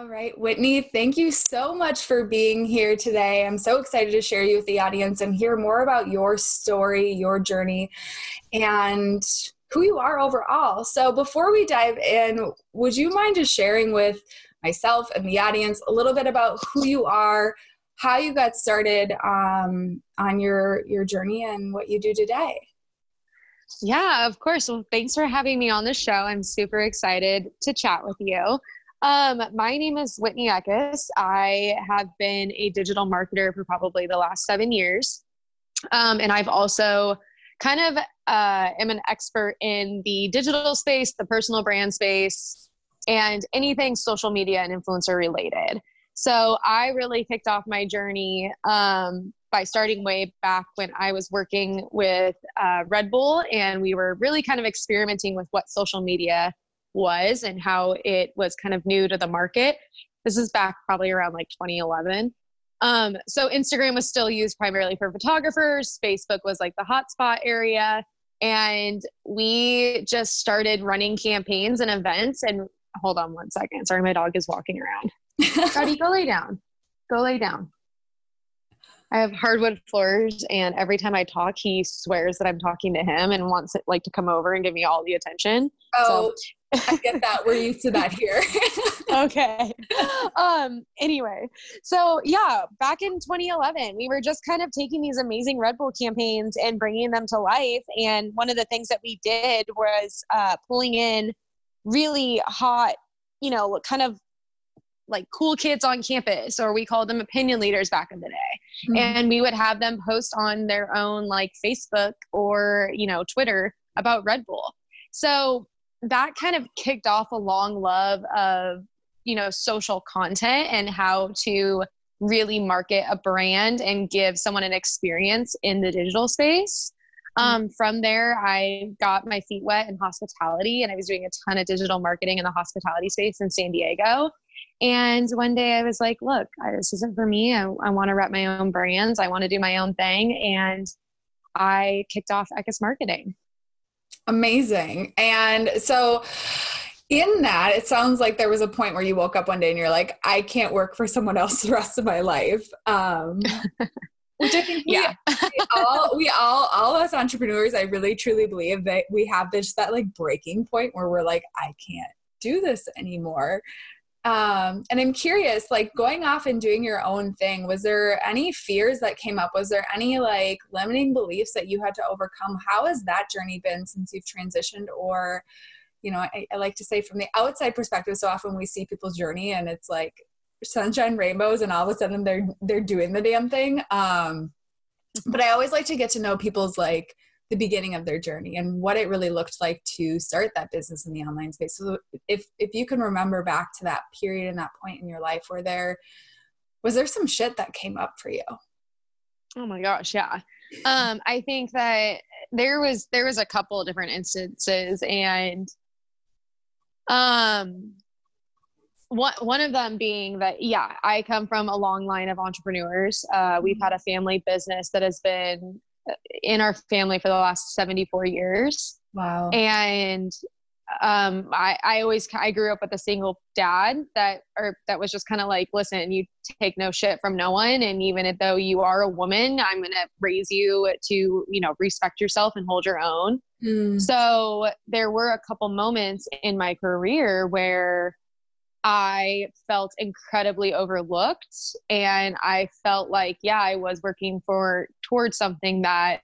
All right, Whitney, thank you so much for being here today. I'm so excited to share you with the audience and hear more about your story, your journey, and who you are overall. So, before we dive in, would you mind just sharing with myself and the audience a little bit about who you are, how you got started um, on your your journey, and what you do today? Yeah, of course. Well, thanks for having me on the show. I'm super excited to chat with you. Um, my name is Whitney Eckis. I have been a digital marketer for probably the last seven years. Um, and I've also kind of uh, am an expert in the digital space, the personal brand space, and anything social media and influencer related. So I really kicked off my journey um, by starting way back when I was working with uh, Red Bull, and we were really kind of experimenting with what social media was and how it was kind of new to the market. This is back probably around like 2011. Um, so Instagram was still used primarily for photographers. Facebook was like the hotspot area. And we just started running campaigns and events. And hold on one second. Sorry, my dog is walking around. Buddy, go lay down. Go lay down. I have hardwood floors, and every time I talk, he swears that I'm talking to him and wants it like to come over and give me all the attention. Oh, so. I get that. We're used to that here. okay. Um. Anyway, so yeah, back in 2011, we were just kind of taking these amazing Red Bull campaigns and bringing them to life. And one of the things that we did was uh, pulling in really hot, you know, kind of like cool kids on campus or we called them opinion leaders back in the day mm-hmm. and we would have them post on their own like facebook or you know twitter about red bull so that kind of kicked off a long love of you know social content and how to really market a brand and give someone an experience in the digital space mm-hmm. um, from there, I got my feet wet in hospitality, and I was doing a ton of digital marketing in the hospitality space in San Diego. And one day I was like, look, this isn't for me. I, I want to rep my own brands. I want to do my own thing. And I kicked off Eckis Marketing. Amazing. And so, in that, it sounds like there was a point where you woke up one day and you're like, I can't work for someone else the rest of my life. Um, which I think we, yeah. we all, we all, all us entrepreneurs, I really truly believe that we have this, that like breaking point where we're like, I can't do this anymore um, and i'm curious like going off and doing your own thing was there any fears that came up? Was there any like limiting beliefs that you had to overcome? How has that journey been since you've transitioned? Or you know I, I like to say from the outside perspective so often we see people's journey and it's like sunshine rainbows and all of a sudden they're they're doing the damn thing. Um but i always like to get to know people's like the beginning of their journey and what it really looked like to start that business in the online space. So if if you can remember back to that period and that point in your life where there was there some shit that came up for you? Oh my gosh, yeah. Um, I think that there was there was a couple different instances and um one one of them being that yeah i come from a long line of entrepreneurs uh, we've had a family business that has been in our family for the last 74 years. Wow. And um, I, I always I grew up with a single dad that or that was just kind of like, listen, you take no shit from no one, and even though you are a woman, I'm gonna raise you to you know respect yourself and hold your own. Mm. So there were a couple moments in my career where I felt incredibly overlooked and I felt like yeah I was working for towards something that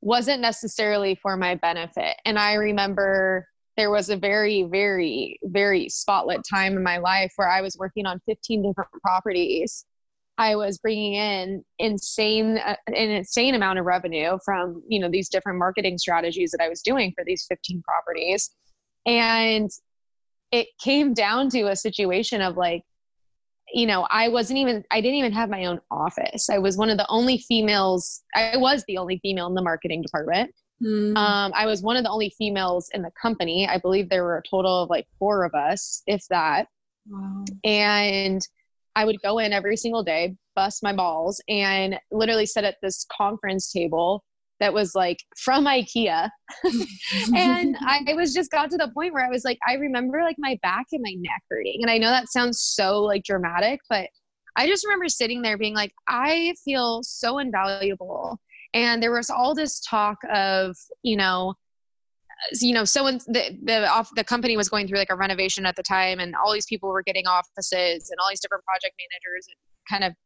wasn't necessarily for my benefit. And I remember there was a very very very spotlight time in my life where I was working on 15 different properties. I was bringing in insane uh, an insane amount of revenue from you know these different marketing strategies that I was doing for these 15 properties. And it came down to a situation of like you know i wasn't even i didn't even have my own office i was one of the only females i was the only female in the marketing department mm-hmm. um, i was one of the only females in the company i believe there were a total of like four of us if that wow. and i would go in every single day bust my balls and literally sit at this conference table that was like from IKEA. and I was just got to the point where I was like, I remember like my back and my neck hurting. And I know that sounds so like dramatic, but I just remember sitting there being like, I feel so invaluable. And there was all this talk of, you know, uh, you know, so when the the off the company was going through like a renovation at the time, and all these people were getting offices, and all these different project managers and kind of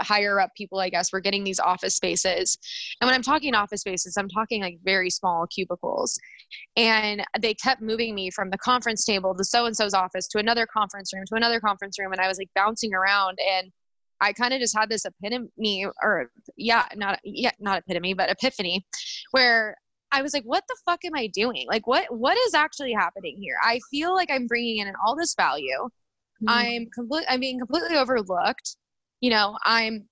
higher up people, I guess, were getting these office spaces. And when I'm talking office spaces, I'm talking like very small cubicles. And they kept moving me from the conference table to so and so's office to another conference room to another conference room. And I was like bouncing around. And I kind of just had this epitome, or yeah, not yeah, not epitome, but epiphany, where I was like, what the fuck am I doing? Like, what what is actually happening here? I feel like I'm bringing in all this value. Mm-hmm. I'm complete. I'm being completely overlooked you know i'm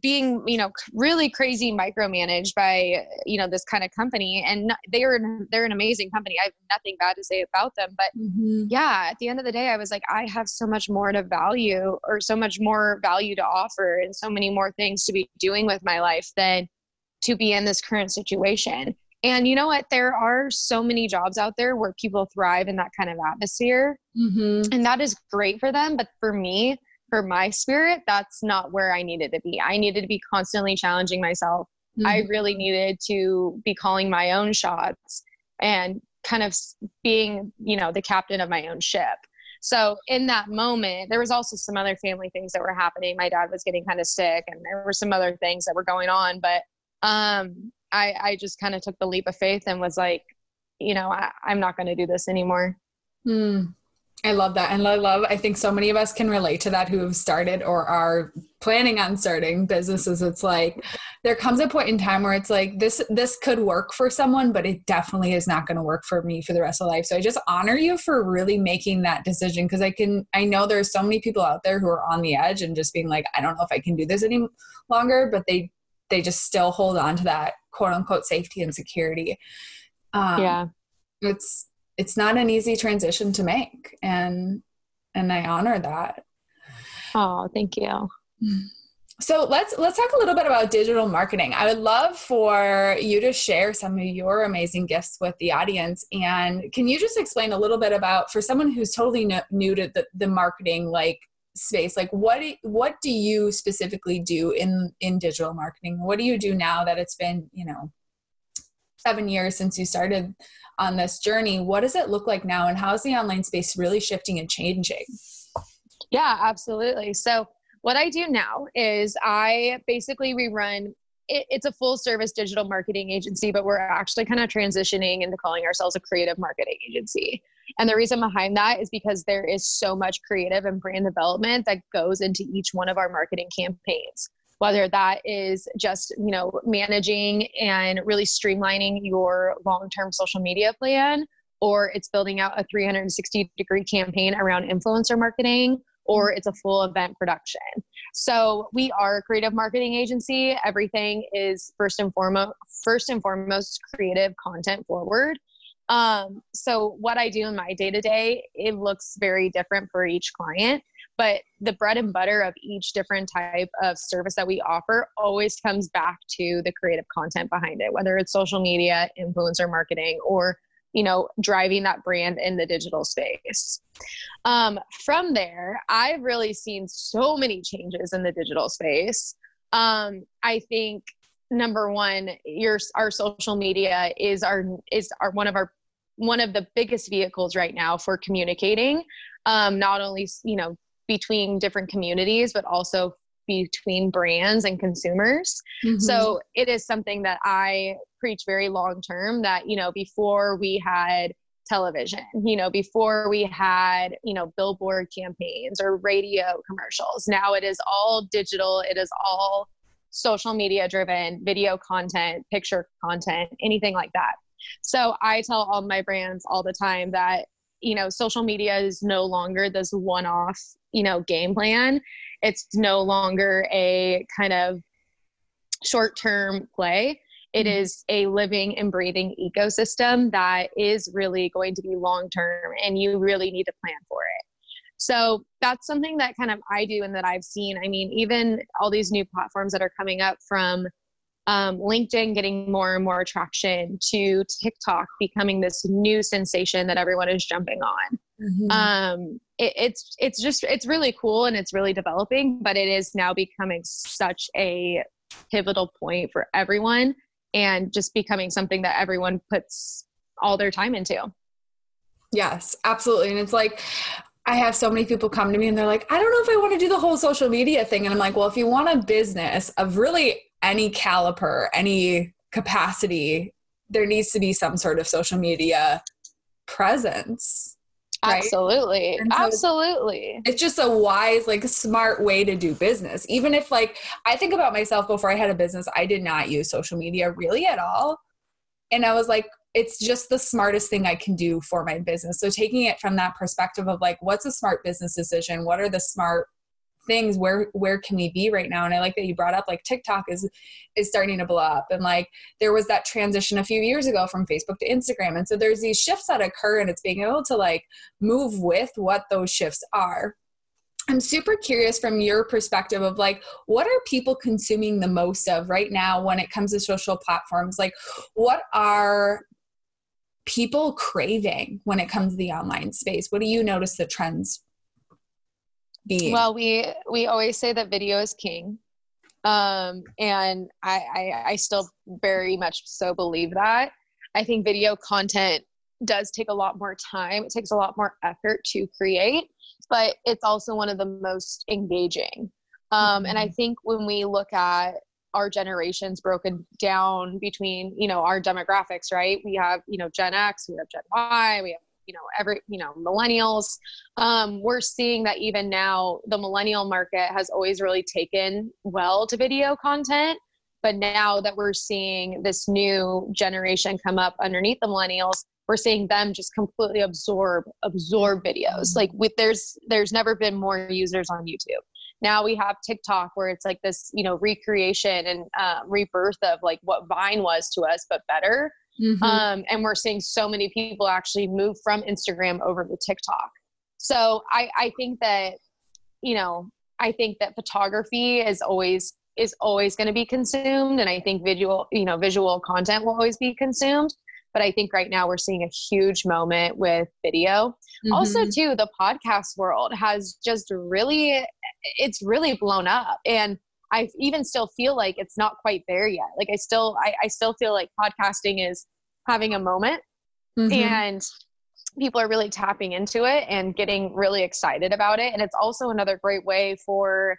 being you know really crazy micromanaged by you know this kind of company and they are they're an amazing company i have nothing bad to say about them but mm-hmm. yeah at the end of the day i was like i have so much more to value or so much more value to offer and so many more things to be doing with my life than to be in this current situation and you know what there are so many jobs out there where people thrive in that kind of atmosphere mm-hmm. and that is great for them but for me for my spirit, that's not where I needed to be. I needed to be constantly challenging myself. Mm-hmm. I really needed to be calling my own shots and kind of being, you know, the captain of my own ship. So in that moment, there was also some other family things that were happening. My dad was getting kind of sick, and there were some other things that were going on. But um, I, I just kind of took the leap of faith and was like, you know, I, am not going to do this anymore. Mm. I love that. And I love, I think so many of us can relate to that who have started or are planning on starting businesses. It's like there comes a point in time where it's like this this could work for someone, but it definitely is not going to work for me for the rest of life. So I just honor you for really making that decision because I can I know there's so many people out there who are on the edge and just being like, I don't know if I can do this any longer, but they they just still hold on to that quote unquote safety and security. Um, yeah. It's it's not an easy transition to make and and i honor that. Oh thank you. So let's let's talk a little bit about digital marketing. I would love for you to share some of your amazing gifts with the audience and can you just explain a little bit about for someone who's totally new to the, the marketing like space like what what do you specifically do in in digital marketing? What do you do now that it's been you know seven years since you started on this journey what does it look like now and how is the online space really shifting and changing? Yeah absolutely. So what i do now is i basically rerun it, it's a full service digital marketing agency but we're actually kind of transitioning into calling ourselves a creative marketing agency. And the reason behind that is because there is so much creative and brand development that goes into each one of our marketing campaigns whether that is just you know managing and really streamlining your long-term social media plan or it's building out a 360 degree campaign around influencer marketing or it's a full event production. So we are a creative marketing agency. Everything is first and foremost first and foremost creative content forward. Um, so what I do in my day to day, it looks very different for each client but the bread and butter of each different type of service that we offer always comes back to the creative content behind it whether it's social media influencer marketing or you know driving that brand in the digital space. Um, from there i've really seen so many changes in the digital space. Um, i think number one your our social media is our is our one of our one of the biggest vehicles right now for communicating. Um, not only you know between different communities but also between brands and consumers. Mm-hmm. so it is something that i preach very long term that you know before we had television you know before we had you know billboard campaigns or radio commercials. Now it is all digital. It is all social media driven video content picture content anything like that. So i tell all my brands all the time that you know social media is no longer this one off you know game plan it's no longer a kind of short term play. It mm-hmm. is a living and breathing ecosystem that is really going to be long term and you really need to plan for it. So that's something that kind of i do and that i've seen. I mean even all these new platforms that are coming up from um, LinkedIn getting more and more traction to TikTok becoming this new sensation that everyone is jumping on. Mm-hmm. Um, it, it's it's just it's really cool and it's really developing, but it is now becoming such a pivotal point for everyone and just becoming something that everyone puts all their time into. Yes, absolutely. And it's like I have so many people come to me and they're like, I don't know if I want to do the whole social media thing. And I'm like, well, if you want a business of really any caliper, any capacity, there needs to be some sort of social media presence. Right? Absolutely. So Absolutely. It's, it's just a wise, like smart way to do business. Even if like I think about myself before I had a business, I did not use social media really at all. And I was like, it's just the smartest thing I can do for my business. So taking it from that perspective of like, what's a smart business decision? What are the smart things where where can we be right now and i like that you brought up like tiktok is is starting to blow up and like there was that transition a few years ago from facebook to instagram and so there's these shifts that occur and it's being able to like move with what those shifts are I'm super curious from your perspective of like what are people consuming the most of right now when it comes to social platforms? Like what are people craving when it comes to the online space? What do you notice the trends being? Well, we we always say that video is king, um, and I, I I still very much so believe that. I think video content does take a lot more time. It takes a lot more effort to create, but it's also one of the most engaging. Um, and I mm-hmm. think when we look at our generations broken down between, you know, our demographics, right? We have, you know, Gen X, we have Gen Y, we have you know every you know millennials. Um, we're seeing that even now the millennial market has always really taken well to video content but now that we're seeing this new generation come up underneath the millennials we're seeing them just completely absorb absorb videos. Mm-hmm. like with there's there's never been more users on youtube. Now we have tiktok where it's like this you know recreation and uh, rebirth of like what vine was to us but better Mm-hmm. Um, and we're seeing so many people actually move from Instagram over to TikTok. So I, I think that, you know, I think that photography is always is always going to be consumed and i think visual you know visual content will always be consumed but i think right now we're seeing a huge moment with video mm-hmm. also too the podcast world has just really it's really blown up and I even still feel like it's not quite there yet. Like I still, I, I still feel like podcasting is having a moment mm-hmm. and people are really tapping into it and getting really excited about it. And it's also another great way for,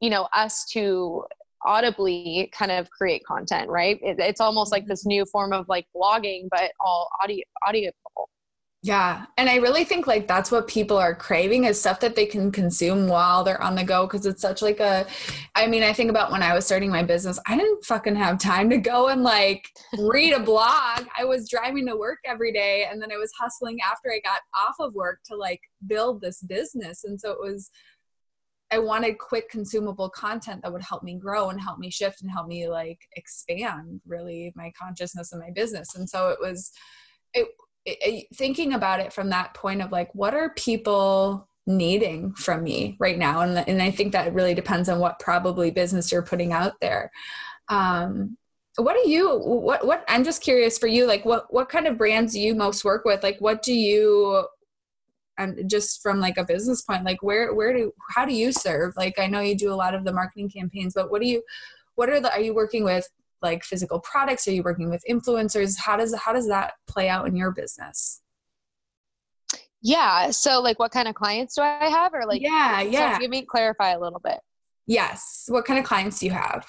you know, us to audibly kind of create content, right? It, it's almost like this new form of like blogging, but all audio, audio yeah. And I really think like that's what people are craving is stuff that they can consume while they're on the go because it's such like a I mean, I think about when I was starting my business, I didn't fucking have time to go and like read a blog. I was driving to work every day and then I was hustling after I got off of work to like build this business. And so it was I wanted quick consumable content that would help me grow and help me shift and help me like expand really my consciousness and my business. And so it was it thinking about it from that point of like what are people needing from me right now? And, and i think that really depends on what probably business you're putting out there. Um, what do you what what i'm just curious for you like what what kind of brands do you most work with? Like what do you and um, just from like a business point like where where do how do you serve? Like i know you do a lot of the marketing campaigns but what do you what are the are you working with like physical products? Are you working with influencers? How does how does that play out in your business? Yeah. So, like, what kind of clients do I have, or like, yeah, yeah. So give me clarify a little bit. Yes. What kind of clients do you have?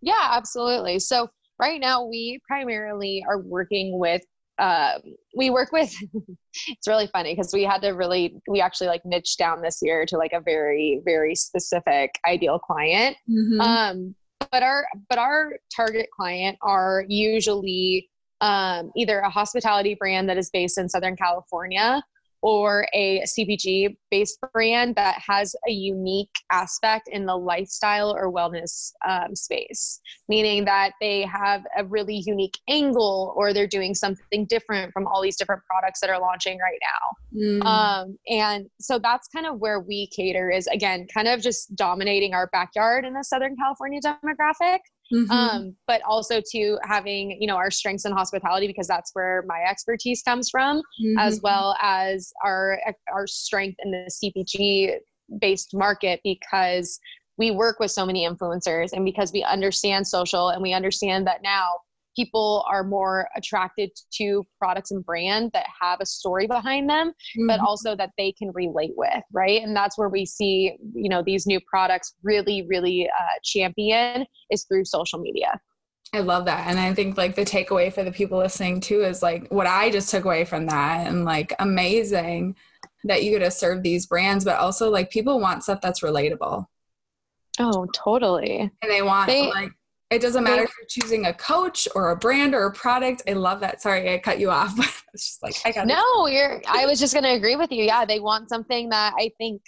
Yeah, absolutely. So right now we primarily are working with um, we work with it's really funny because we had to really we actually like niche down this year to like a very very specific ideal client mm-hmm. um but our but our target client are usually um, either a hospitality brand that is based in southern california or a CPG based brand that has a unique aspect in the lifestyle or wellness um, space, meaning that they have a really unique angle or they're doing something different from all these different products that are launching right now. Mm. Um, and so that's kind of where we cater is again, kind of just dominating our backyard in the Southern California demographic. Mm-hmm. Um, but also to having you know our strengths in hospitality because that's where my expertise comes from, mm-hmm. as well as our our strength in the CPG based market because we work with so many influencers and because we understand social and we understand that now people are more attracted to products and brand that have a story behind them mm-hmm. but also that they can relate with right and that's where we see you know these new products really really uh, champion is through social media I love that. And I think like the takeaway for the people listening too is like what I just took away from that and like amazing that you get to serve these brands, but also like people want stuff that's relatable. Oh, totally. And they want they, like it doesn't matter if you're choosing a coach or a brand or a product. I love that. Sorry, I cut you off. it's just like I got No, you're I was just gonna agree with you. Yeah, they want something that I think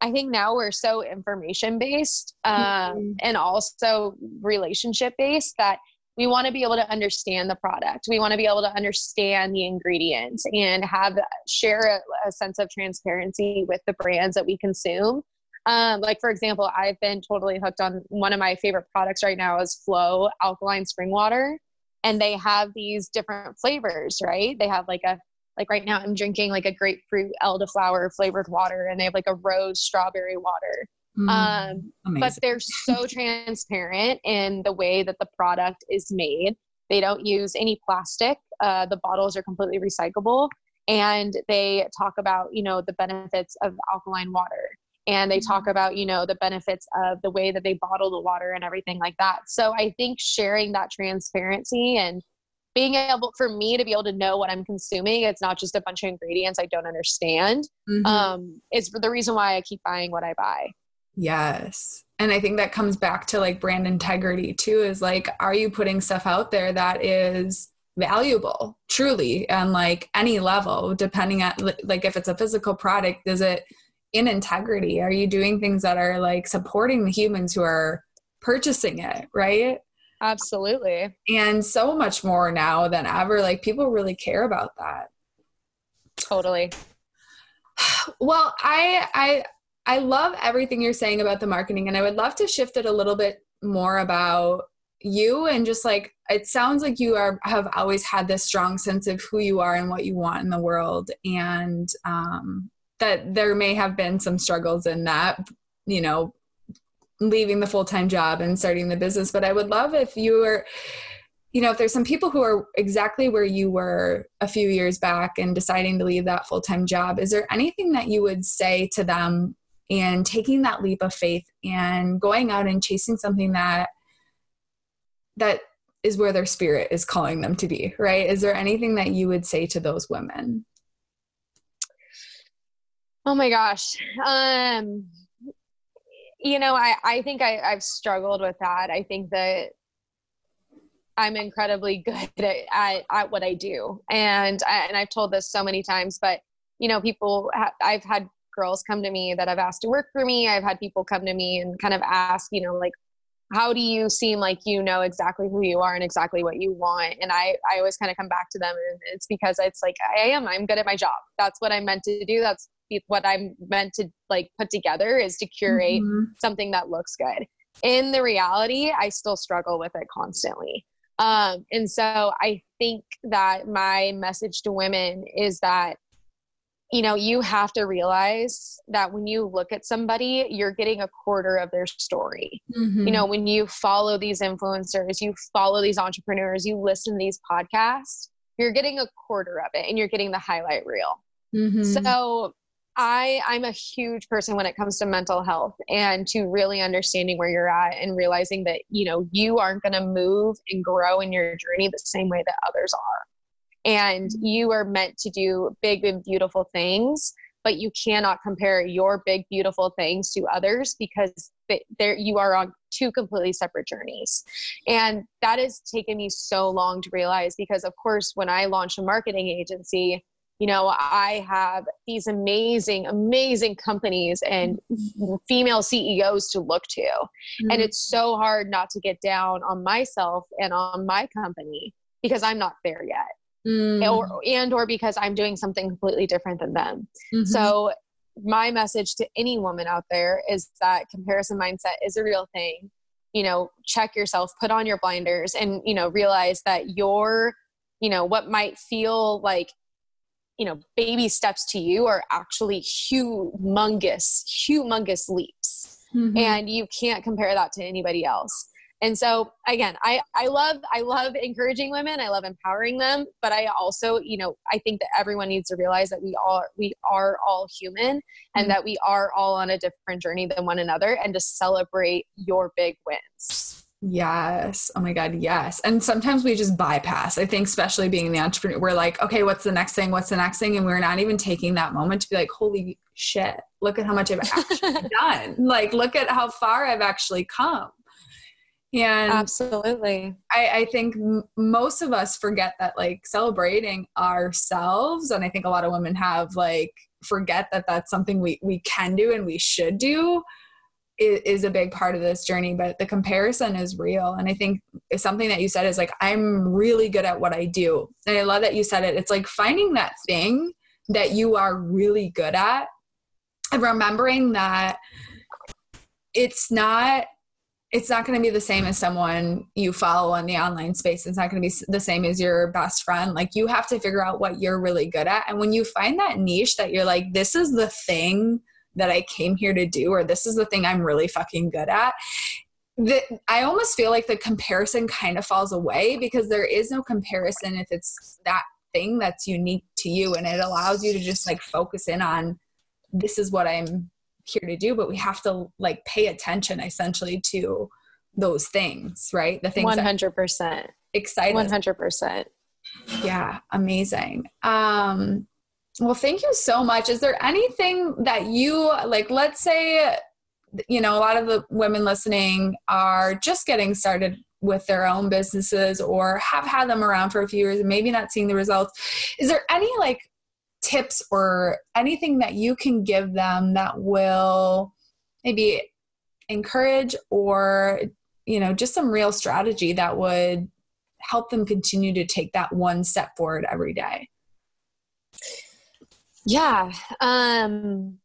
I think now we're so information based um, mm-hmm. and also relationship based that we want to be able to understand the product. We want to be able to understand the ingredients and have share a, a sense of transparency with the brands that we consume um, like for example, I've been totally hooked on one of my favorite products right now is Flow alkaline spring water, and they have these different flavors, right? They have like a like right now I'm drinking like a grapefruit elderflower flavored water, and they have like a rose strawberry water. Mm, um, but they're so transparent in the way that the product is made. They don't use any plastic. Uh, the bottles are completely recyclable, and they talk about you know the benefits of alkaline water and they talk mm-hmm. about you know the benefits of the way that they bottle the water and everything like that so i think sharing that transparency and being able for me to be able to know what i'm consuming it's not just a bunch of ingredients i don't understand mm-hmm. um, is the reason why i keep buying what i buy yes and i think that comes back to like brand integrity too is like are you putting stuff out there that is valuable truly and like any level depending on like if it's a physical product is it in integrity? Are you doing things that are like supporting the humans who are purchasing it, right? Absolutely. And so much more now than ever. Like people really care about that. Totally. Well, I I I love everything you're saying about the marketing and I would love to shift it a little bit more about you and just like it sounds like you are have always had this strong sense of who you are and what you want in the world and um that there may have been some struggles in that, you know, leaving the full time job and starting the business. But I would love if you were, you know, if there's some people who are exactly where you were a few years back and deciding to leave that full time job, is there anything that you would say to them and taking that leap of faith and going out and chasing something that that is where their spirit is calling them to be, right? Is there anything that you would say to those women? Oh my gosh. Um, you know, I, I think I, I've struggled with that. I think that I'm incredibly good at, at, at what I do. And, I, and I've told this so many times, but you know, people, ha- I've had girls come to me that I've asked to work for me. I've had people come to me and kind of ask, you know, like, how do you seem like you know exactly who you are and exactly what you want and i i always kind of come back to them and it's because it's like i am i'm good at my job that's what i'm meant to do that's what i'm meant to like put together is to curate mm-hmm. something that looks good in the reality i still struggle with it constantly um, and so i think that my message to women is that you know, you have to realize that when you look at somebody, you're getting a quarter of their story. Mm-hmm. You know, when you follow these influencers, you follow these entrepreneurs, you listen to these podcasts, you're getting a quarter of it and you're getting the highlight reel. Mm-hmm. So I I'm a huge person when it comes to mental health and to really understanding where you're at and realizing that you know you aren't going to move and grow in your journey the same way that others are. And mm-hmm. you are meant to do big and beautiful things, but you cannot compare your big beautiful things to others because there you are on two completely separate journeys. And that has taken me so long to realize because of course when I launched a marketing agency you know i have these amazing amazing companies and female ceos to look to mm-hmm. and it's so hard not to get down on myself and on my company because i'm not there yet mm-hmm. or and or because i'm doing something completely different than them mm-hmm. so my message to any woman out there is that comparison mindset is a real thing you know check yourself put on your blinders and you know realize that your you know what might feel like you know baby steps to you are actually humongous humongous leaps. Mm-hmm. and you can't compare that to anybody else. And so again i i love i love encouraging women. I love empowering them. But i also you know i think that everyone needs to realize that we all we are all human and mm-hmm. that we are all on a different journey than one another and to celebrate your big wins Yes. Oh my God. Yes. And sometimes we just bypass. I think, especially being the entrepreneur, we're like, okay, what's the next thing? What's the next thing? And we're not even taking that moment to be like, holy shit, look at how much I've actually done. Like, look at how far I've actually come. And absolutely. I, I think m- most of us forget that, like, celebrating ourselves. And I think a lot of women have, like, forget that that's something we, we can do and we should do is, a big part of this journey but the comparison is real and i think something that you said is like i'm really good at what i do and i love that you said it it's like finding that thing that you are really good at and remembering that it's not it's not going to be the same as someone you follow in the online space. It's not going to be the same as your best friend. Like you have to figure out what you're really good at. And when you find that niche that you're like, this is the thing that I came here to do, or this is the thing I'm really fucking good at. The, I almost feel like the comparison kind of falls away because there is no comparison if it's that thing that's unique to you and it allows you to just like focus in on this is what I'm here to do but we have to like pay attention essentially to those things right? The things 100% excited 100% yeah amazing. Um well, thank you so much. Is there anything that you like? Let's say, you know, a lot of the women listening are just getting started with their own businesses or have had them around for a few years and maybe not seeing the results. Is there any like tips or anything that you can give them that will maybe encourage or, you know, just some real strategy that would help them continue to take that one step forward every day? Yeah. Um,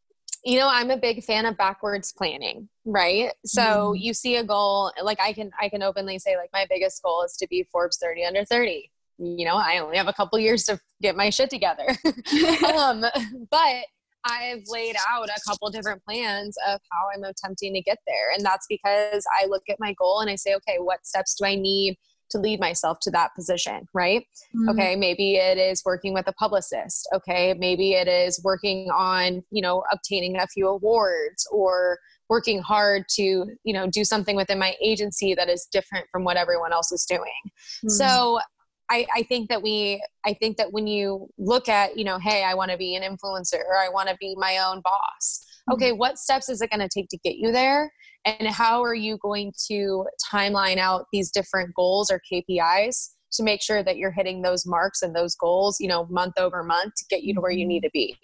you know, I'm a big fan of backwards planning, right? So mm. you see a goal, like I can I can openly say like my biggest goal is to be Forbes 30 under 30. You know, I only have a couple years to get my shit together. um, but I've laid out a couple different plans of how I'm attempting to get there. And that's because I look at my goal and I say, okay, what steps do I need to lead myself to that position, right? Mm-hmm. Okay, maybe it is working with a publicist. Okay, maybe it is working on, you know, obtaining a few awards or working hard to, you know, do something within my agency that is different from what everyone else is doing. Mm-hmm. So I, I, think that we i think that when you look at you know hey i want to be an influencer or i want to be my own boss mm-hmm. okay what steps is it going to take to get you there and how are you going to timeline out these different goals or KPIs to make sure that you're hitting those marks and those goals, you know, month over month to get you to where you need to be.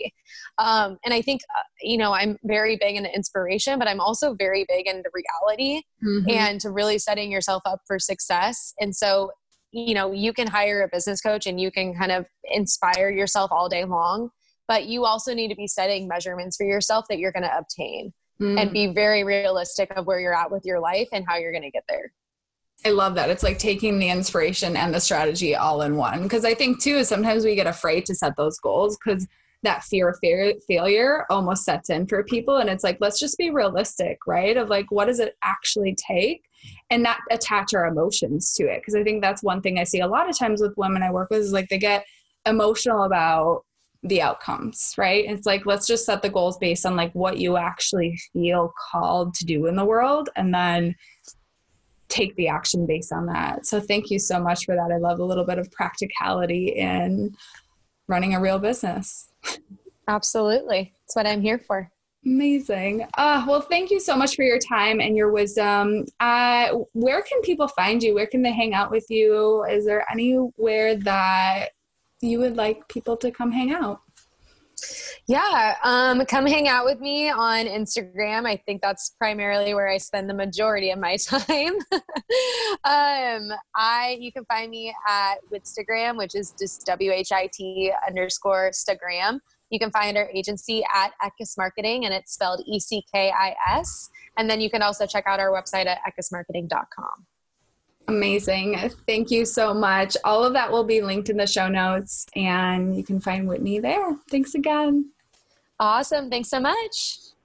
Um, and I think, uh, you know, I'm very big into inspiration, but I'm also very big into reality mm-hmm. and to really setting yourself up for success. And so, you know, you can hire a business coach and you can kind of inspire yourself all day long, but you also need to be setting measurements for yourself that you're going to obtain mm. and be very realistic of where you're at with your life and how you're going to get there. I love that. It's like taking the inspiration and the strategy all in one. Because I think, too, sometimes we get afraid to set those goals because that fear of fear, failure almost sets in for people. And it's like, let's just be realistic, right? Of like, what does it actually take? And not attach our emotions to it. Because I think that's one thing I see a lot of times with women I work with is like they get emotional about the outcomes, right? It's like let's just set the goals based on like what you actually feel called to do in the world and then take the action based on that. So thank you so much for that. I love a little bit of practicality in running a real business. Absolutely. That's what I'm here for. Amazing. Uh, well, thank you so much for your time and your wisdom. Uh, where can people find you? Where can they hang out with you? Is there anywhere that you would like people to come hang out? Yeah, um, come hang out with me on Instagram. I think that's primarily where I spend the majority of my time. um, I you can find me at Whitstagram, which is just W H I T underscore Stagram. You can find our agency at Eckis Marketing, and it's spelled E C K I S. And then you can also check out our website at eckismarketing.com. Amazing. Thank you so much. All of that will be linked in the show notes, and you can find Whitney there. Thanks again. Awesome. Thanks so much.